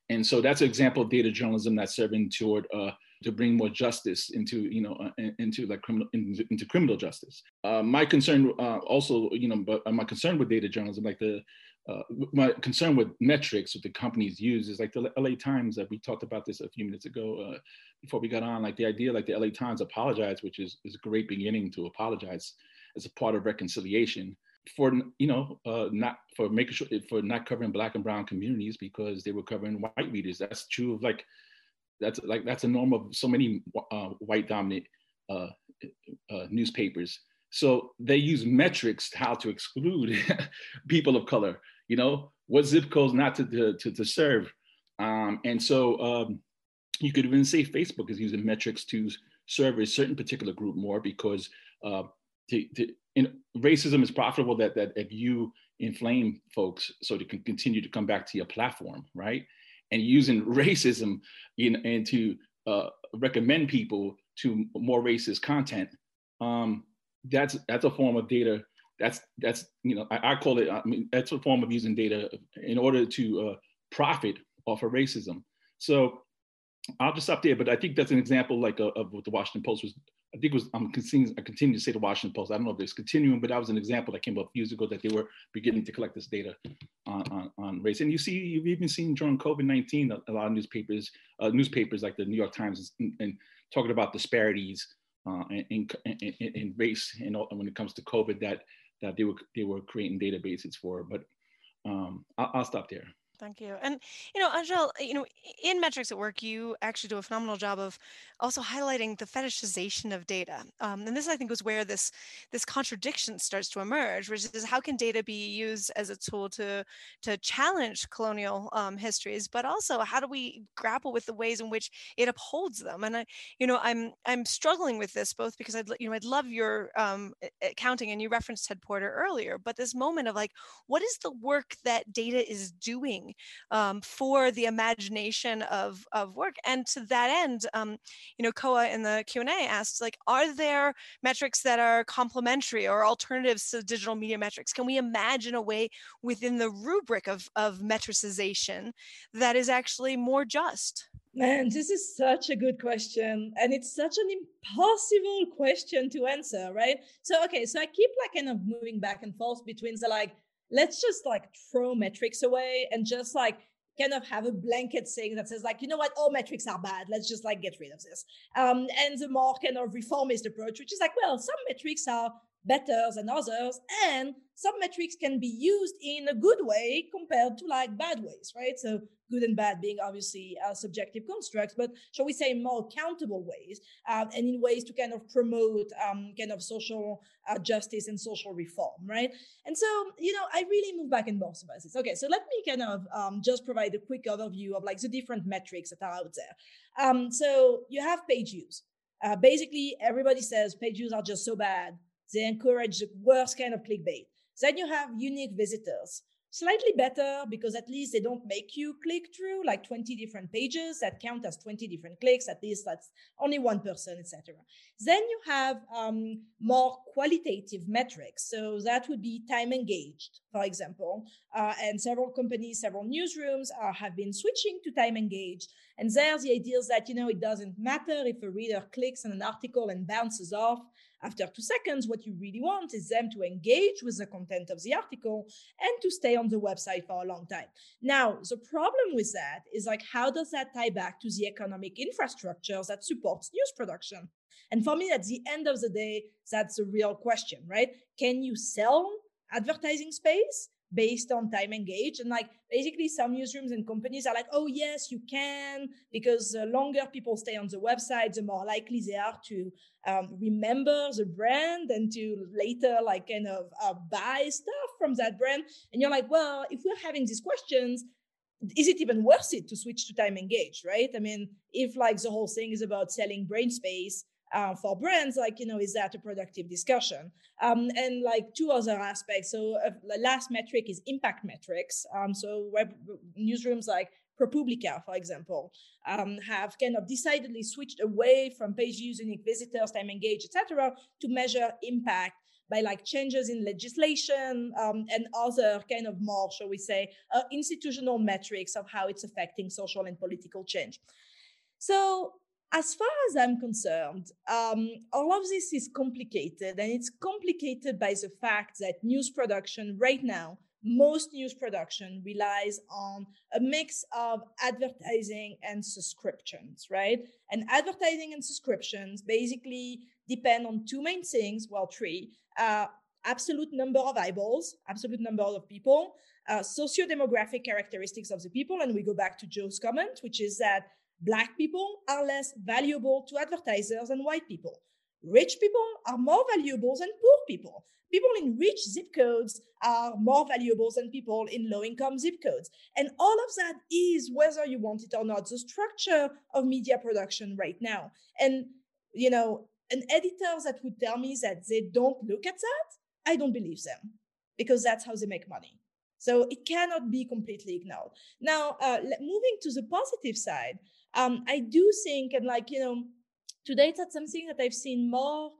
And so that's an example of data journalism that's serving toward uh, to bring more justice into you know uh, into like criminal into, into criminal justice. Uh, my concern uh, also you know but my concern with data journalism like the uh, my concern with metrics that the companies use is like the LA Times that we talked about this a few minutes ago uh, before we got on like the idea like the LA Times apologized which is, is a great beginning to apologize as a part of reconciliation for you know uh, not for making sure for not covering black and brown communities because they were covering white readers that's true of like that's like that's a norm of so many uh, white dominant uh, uh, newspapers. So they use metrics how to exclude (laughs) people of color. You know what zip codes not to to, to serve, um, and so um, you could even say Facebook is using metrics to serve a certain particular group more because uh, to, to, racism is profitable that that if you inflame folks so they can continue to come back to your platform, right? And using (laughs) racism in, and to uh, recommend people to more racist content, um, that's that's a form of data. That's that's you know I, I, call it. I mean that's a form of using data in order to uh, profit off of racism. So I'll just stop there. But I think that's an example like of, of what the Washington Post was. I think it was I'm continuing I continue to say the Washington Post. I don't know if it's continuing, but that was an example that came up years ago that they were beginning to collect this data on, on, on race. And you see, you've even seen during COVID-19, a, a lot of newspapers, uh, newspapers like the New York Times, and, and talking about disparities uh, in, in, in, race and when it comes to COVID that that they were they were creating databases for. But um, I'll, I'll stop there. Thank you. And, you know, Angèle, you know, in Metrics at Work, you actually do a phenomenal job of also highlighting the fetishization of data. Um, and this, I think, was where this this contradiction starts to emerge, which is how can data be used as a tool to to challenge colonial um, histories, but also how do we grapple with the ways in which it upholds them? And I, you know, I'm I'm struggling with this both because I'd you know I'd love your um, accounting, and you referenced Ted Porter earlier, but this moment of like, what is the work that data is doing um, for the imagination of of work? And to that end, um, you know, Koa in the Q&A asked, like, are there metrics that are complementary or alternatives to digital media metrics? Can we imagine a way within the rubric of, of metricization that is actually more just? Man, this is such a good question. And it's such an impossible question to answer, right? So, okay, so I keep like kind of moving back and forth between the like, let's just like throw metrics away and just like kind of have a blanket saying that says like, you know what, all metrics are bad. Let's just like get rid of this. Um, and the more kind of reformist approach, which is like, well, some metrics are better than others. And some metrics can be used in a good way compared to like bad ways, right? So good and bad being obviously uh, subjective constructs, but shall we say more accountable ways uh, and in ways to kind of promote um, kind of social uh, justice and social reform, right? And so, you know, I really move back and forth about this. Okay, so let me kind of um, just provide a quick overview of like the different metrics that are out there. Um, so you have page views. Uh, basically, everybody says page views are just so bad they encourage the worst kind of clickbait. Then you have unique visitors. Slightly better because at least they don't make you click through like 20 different pages that count as 20 different clicks. At least that's only one person, etc. Then you have um, more qualitative metrics. So that would be time engaged, for example. Uh, and several companies, several newsrooms uh, have been switching to time engaged. And there's the idea is that, you know, it doesn't matter if a reader clicks on an article and bounces off after two seconds, what you really want is them to engage with the content of the article and to stay on the website for a long time. Now, the problem with that is like, how does that tie back to the economic infrastructure that supports news production? And for me, at the end of the day, that's a real question, right? Can you sell advertising space? Based on time engaged. And like basically some newsrooms and companies are like, oh, yes, you can, because the longer people stay on the website, the more likely they are to um, remember the brand and to later like kind of uh, buy stuff from that brand. And you're like, well, if we're having these questions, is it even worth it to switch to time engaged, right? I mean, if like the whole thing is about selling brain space, uh, for brands like you know is that a productive discussion um, and like two other aspects so uh, the last metric is impact metrics um, so web newsrooms like ProPublica, for example, um, have kind of decidedly switched away from page views, unique visitors, time engaged, etc., to measure impact by like changes in legislation um, and other kind of more, shall we say, uh, institutional metrics of how it's affecting social and political change. So as far as I'm concerned, um, all of this is complicated, and it's complicated by the fact that news production right now, most news production relies on a mix of advertising and subscriptions, right? And advertising and subscriptions basically depend on two main things, well, three. Uh, absolute number of eyeballs, absolute number of people, uh, socio-demographic characteristics of the people, and we go back to Joe's comment, which is that Black people are less valuable to advertisers than white people. Rich people are more valuable than poor people. People in rich zip codes are more valuable than people in low income zip codes. And all of that is, whether you want it or not, the structure of media production right now. And, you know, an editor that would tell me that they don't look at that, I don't believe them because that's how they make money. So it cannot be completely ignored. Now, uh, moving to the positive side, um, I do think, and like, you know, today that's something that I've seen more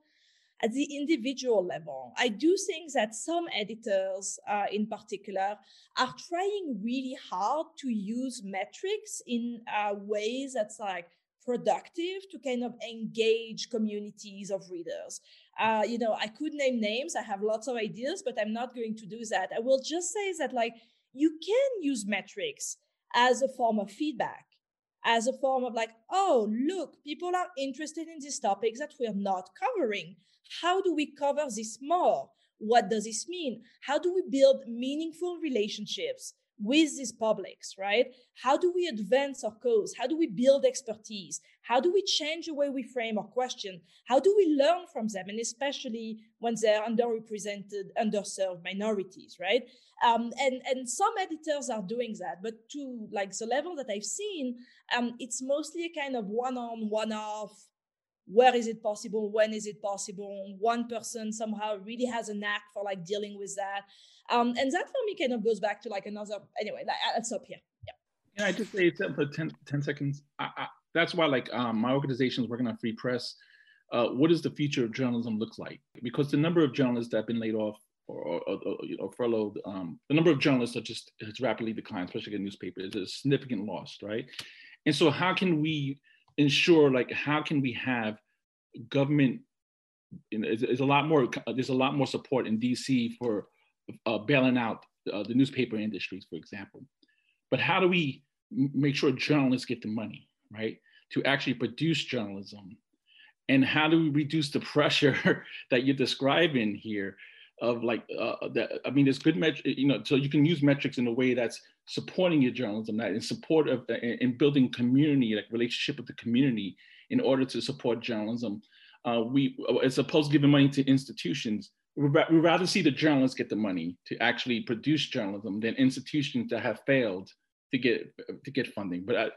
at the individual level. I do think that some editors, uh, in particular, are trying really hard to use metrics in uh, ways that's like productive to kind of engage communities of readers. Uh, you know, I could name names. I have lots of ideas, but I'm not going to do that. I will just say that like you can use metrics as a form of feedback as a form of like, oh, look, people are interested in these topics that we're not covering. How do we cover this more? What does this mean? How do we build meaningful relationships with these publics, right? How do we advance our cause? How do we build expertise? How do we change the way we frame our question? How do we learn from them? And especially when they're underrepresented, underserved minorities, right? Um, and, and some editors are doing that, but to like the level that I've seen, um, it's mostly a kind of one on, one off, where is it possible? When is it possible? One person somehow really has a knack for like dealing with that. Um, and that for me kind of goes back to like another anyway i'll stop here. Yeah. I just say for 10, 10 seconds? I, I, that's why like um, my organization is working on free press. Uh, what does the future of journalism look like? Because the number of journalists that have been laid off or, or, or, furloughed um, the number of journalists are just has rapidly declined especially in newspapers. Is a significant loss right? And so how can we ensure like how can we have government you know, there's, a lot more there's a lot more support in DC for uh, bailing out uh, the newspaper industries, for example. But how do we make sure journalists get the money, right, to actually produce journalism? And how do we reduce the (laughs) pressure that you're describing here of like uh, that? I mean, there's good metric, you know, so you can use metrics in a way that's supporting your journalism, that in support of in building community, like relationship with the community, in order to support journalism. Uh, we, as opposed to giving money to institutions, we'd rather see the journalists get the money to actually produce journalism than institutions that have failed to get to get funding. But I,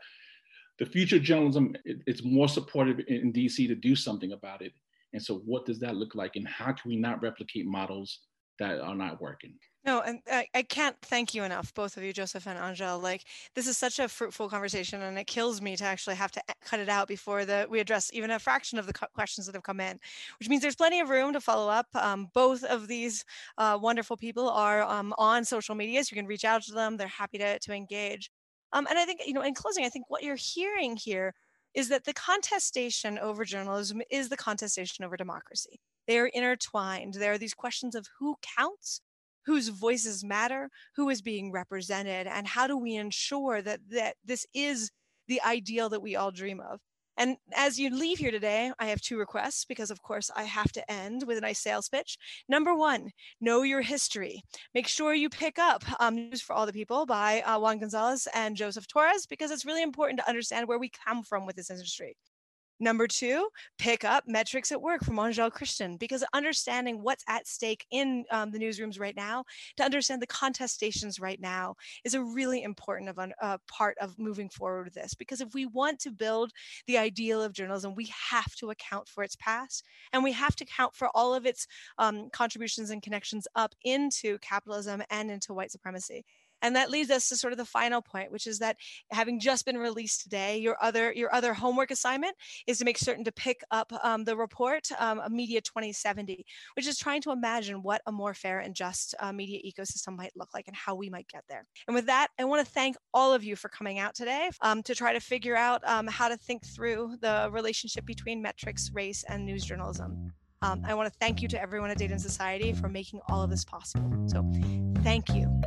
the future journalism, it, it's more supportive in DC to do something about it. And so, what does that look like, and how can we not replicate models that are not working? No, and I, I can't thank you enough, both of you, Joseph and Angèle. Like this is such a fruitful conversation, and it kills me to actually have to cut it out before the we address even a fraction of the questions that have come in, which means there's plenty of room to follow up. Um, both of these uh, wonderful people are um, on social media, so you can reach out to them. They're happy to to engage. Um, and I think you know, in closing, I think what you're hearing here is that the contestation over journalism is the contestation over democracy. They are intertwined. There are these questions of who counts whose voices matter, who is being represented, and how do we ensure that, that this is the ideal that we all dream of. And as you leave here today, I have two requests because, of course, I have to end with a nice sales pitch. Number one, know your history. Make sure you pick up um, News for All the People by uh, Juan Gonzalez and Joseph Torres because it's really important to understand where we come from with this industry. Number two, pick up Metrics at Work from Angèle Christin because understanding what's at stake in um, the newsrooms right now, to understand the contestations right now, is a really important of uh, part of moving forward with this. Because if we want to build the ideal of journalism, we have to account for its past and we have to account for all of its um, contributions and connections up into capitalism and into white supremacy. And that leads us to sort of the final point, which is that having just been released today, your other your other homework assignment is to make certain to pick up um, the report, um, Media 2070, which is trying to imagine what a more fair and just uh, media ecosystem might look like and how we might get there. And with that, I want to thank all of you for coming out today um, to try to figure out um, how to think through the relationship between metrics, race, and news journalism. Um, I want to thank you to everyone at Data and Society for making all of this possible. So, thank you.